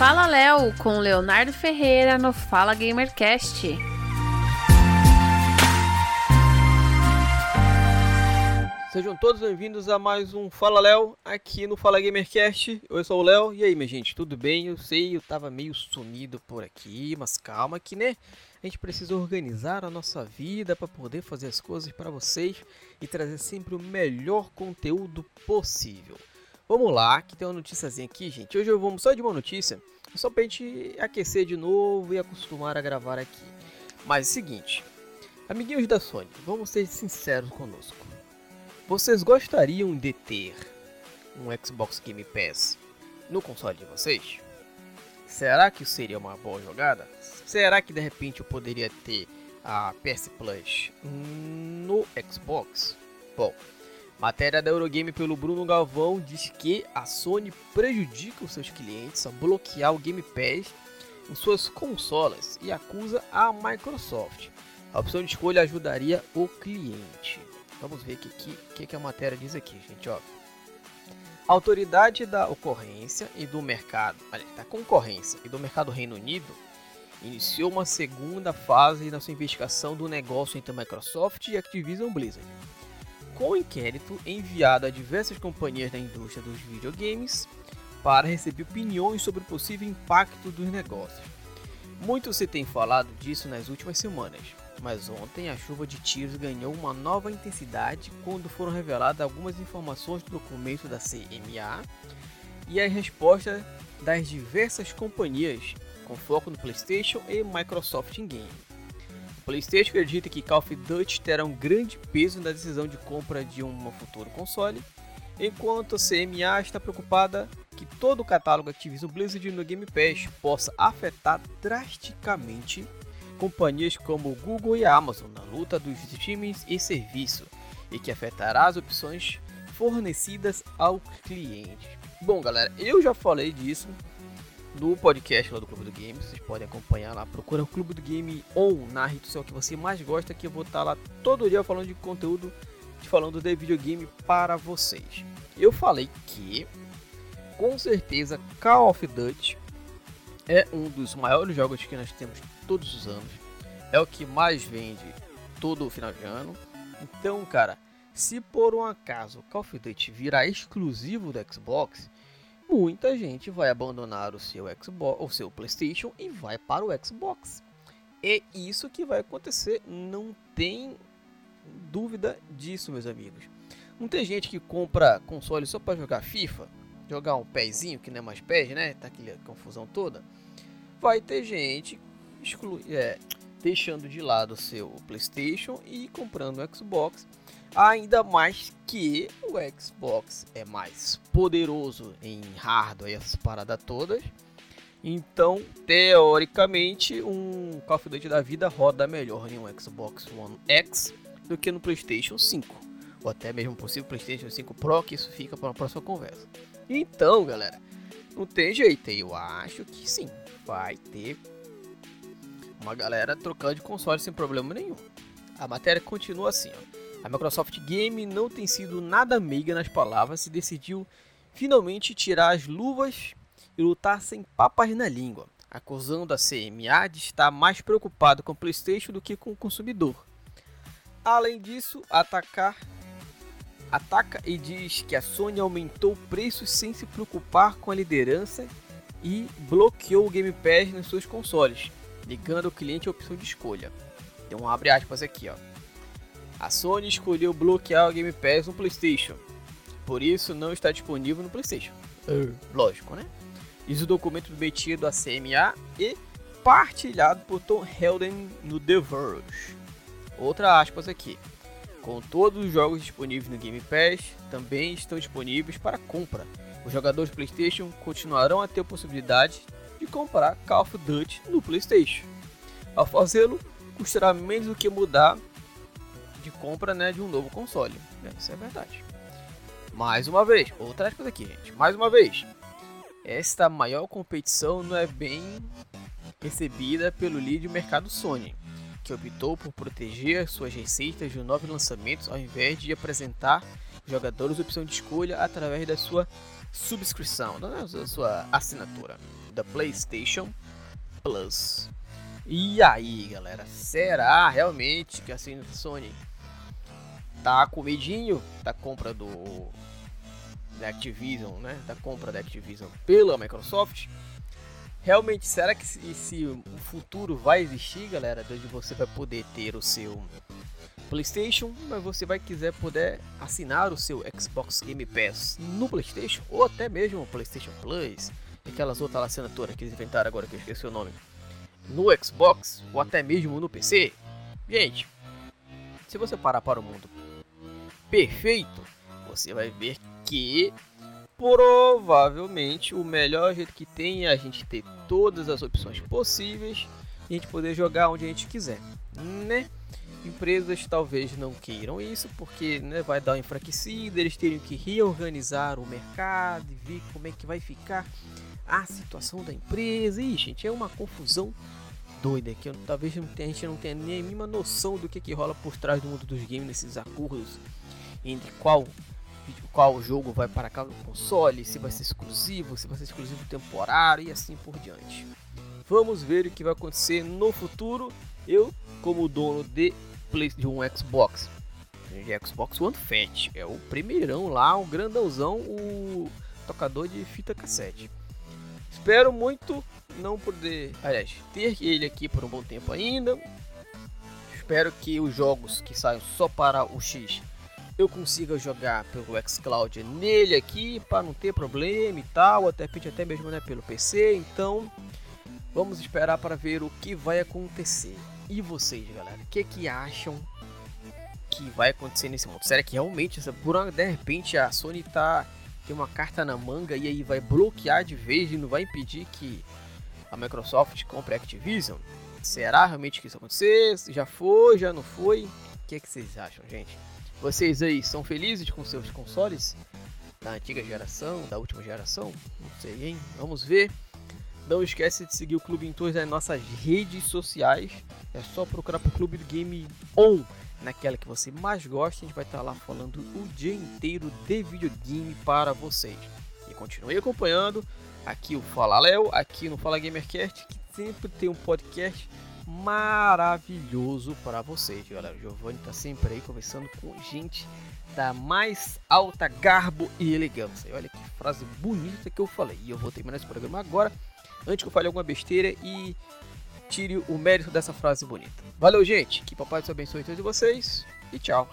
Fala Léo com Leonardo Ferreira no Fala Gamercast. Sejam todos bem-vindos a mais um Fala Léo aqui no Fala Gamercast. Eu sou o Léo. E aí, minha gente, tudo bem? Eu sei, eu tava meio sumido por aqui, mas calma que, né? A gente precisa organizar a nossa vida para poder fazer as coisas para vocês e trazer sempre o melhor conteúdo possível. Vamos lá, que tem uma noticiazinha aqui, gente. Hoje eu vamos só de uma notícia, só pra gente aquecer de novo e acostumar a gravar aqui. Mas é o seguinte, amiguinhos da Sony, vamos ser sinceros conosco. Vocês gostariam de ter um Xbox Game Pass no console de vocês? Será que seria uma boa jogada? Será que de repente eu poderia ter a PS Plus no Xbox? Bom, matéria da Eurogame pelo Bruno Galvão diz que a Sony prejudica os seus clientes ao bloquear o Game Pass em suas consolas e acusa a Microsoft. A opção de escolha ajudaria o cliente. Vamos ver o que, que, que a matéria diz aqui, gente. Ó. A autoridade da ocorrência e do mercado, da concorrência e do mercado Reino Unido iniciou uma segunda fase na sua investigação do negócio entre Microsoft e Activision Blizzard. Com o inquérito enviado a diversas companhias da indústria dos videogames para receber opiniões sobre o possível impacto dos negócios. Muito se tem falado disso nas últimas semanas, mas ontem a chuva de tiros ganhou uma nova intensidade quando foram reveladas algumas informações do documento da CMA e as respostas das diversas companhias com foco no PlayStation e Microsoft game. PlayStation acredita que Call of Duty terá um grande peso na decisão de compra de um futuro console, enquanto a CMA está preocupada que todo o catálogo Activision Blizzard no Game Pass possa afetar drasticamente companhias como Google e Amazon na luta dos streamings e serviço e que afetará as opções fornecidas ao cliente. Bom, galera, eu já falei disso no podcast lá do Clube do Game. Vocês podem acompanhar lá. Procura o Clube do Game on na rede social que você mais gosta, que eu vou estar lá todo dia falando de conteúdo, falando de videogame para vocês. Eu falei que, com certeza, Call of Duty é um dos maiores jogos que nós temos todos os anos. É o que mais vende todo o final de ano. Então, cara, se por um acaso Call of Duty virar exclusivo do Xbox, muita gente vai abandonar o seu Xbox, o seu PlayStation e vai para o Xbox. É isso que vai acontecer, não tem dúvida disso, meus amigos. Não tem gente que compra console só para jogar FIFA, jogar um pezinho que não é mais pés, né? Tá aquela confusão toda. Vai ter gente exclu é, deixando de lado seu PlayStation e comprando o Xbox. Ainda mais que o Xbox é mais poderoso em hardware, essas paradas todas. Então, teoricamente, um Call of Duty da vida roda melhor em um Xbox One X do que no PlayStation 5, ou até mesmo possível PlayStation 5 Pro, que isso fica para uma próxima conversa. Então, galera, não tem jeito, eu acho que sim, vai ter uma galera trocando de console sem problema nenhum. A matéria continua assim, ó. A Microsoft Game não tem sido nada meiga nas palavras e decidiu finalmente tirar as luvas e lutar sem papas na língua, acusando a CMA de estar mais preocupado com o PlayStation do que com o consumidor. Além disso, atacar ataca e diz que a Sony aumentou preços sem se preocupar com a liderança e bloqueou o Game Pass nos seus consoles, ligando ao cliente a opção de escolha. Um abre aspas aqui, ó. A Sony escolheu bloquear o Game Pass no PlayStation, por isso não está disponível no PlayStation. Uh. Lógico, né? Diz o documento submetido à CMA e partilhado por Tom Helden no The Verge. Outra aspas aqui. Com todos os jogos disponíveis no Game Pass, também estão disponíveis para compra. Os jogadores PlayStation continuarão a ter a possibilidade de comprar Call of Duty no PlayStation. Ao fazê-lo, custará menos do que mudar de compra né, de um novo console. É, isso é verdade. Mais uma vez, outra coisa aqui, gente. Mais uma vez, esta maior competição não é bem recebida pelo líder do mercado Sony, que optou por proteger suas receitas de novos lançamentos ao invés de apresentar jogadores opção de escolha através da sua subscrição, da sua assinatura da PlayStation Plus. E aí, galera, será realmente que a Sony tá com medinho da compra do da Activision, né? Da compra da Activision pela Microsoft? Realmente, será que se, o futuro vai existir, galera, onde você vai poder ter o seu PlayStation, mas você vai quiser poder assinar o seu Xbox Game Pass no PlayStation ou até mesmo o PlayStation Plus, aquelas outras assinaturas que eles inventaram agora que eu esqueci o nome, no Xbox ou até mesmo no PC. Gente, se você parar para o mundo perfeito, você vai ver que provavelmente o melhor jeito que tem é a gente ter todas as opções possíveis e a gente poder jogar onde a gente quiser, né? Empresas talvez não queiram isso porque né, vai dar uma enfraquecida, eles teriam que reorganizar o mercado e ver como é que vai ficar a situação da empresa. E, gente, é uma confusão doida que eu, talvez a gente não tenha nem a mínima noção do que, que rola por trás do mundo dos games nesses acordos entre qual qual jogo vai para cada console, se vai ser exclusivo, se vai ser exclusivo temporário e assim por diante. Vamos ver o que vai acontecer no futuro. Eu, como dono de, de um Xbox, de Xbox One Fat, é o primeirão lá, o grandãozão, o tocador de fita cassete. Espero muito não poder, aliás, ter ele aqui por um bom tempo ainda. Espero que os jogos que saiam só para o X eu consiga jogar pelo xCloud nele aqui para não ter problema e tal, até até mesmo né, pelo PC. Então, vamos esperar para ver o que vai acontecer. E vocês, galera, o que que acham que vai acontecer nesse mundo? Será que realmente, por de repente a Sony tá tem uma carta na manga e aí vai bloquear de vez e não vai impedir que a Microsoft compre a Activision? Será realmente que isso acontecer? Já foi, já não foi? O que, que vocês acham, gente? Vocês aí são felizes com seus consoles? Da antiga geração, da última geração? Não sei, hein? Vamos ver. Não esquece de seguir o Clube em todas as nossas redes sociais. É só procurar pro Clube do Game On, naquela que você mais gosta. A gente vai estar lá falando o dia inteiro de videogame para vocês. E continue acompanhando aqui o Fala Léo, aqui no Fala Gamercast, que sempre tem um podcast maravilhoso para vocês, galera. O Giovanni tá sempre aí conversando com gente da mais alta garbo e elegância. E olha que frase bonita que eu falei. E eu vou terminar esse programa agora, antes que eu fale alguma besteira e tire o mérito dessa frase bonita. Valeu, gente. Que papai te abençoe todos vocês e tchau.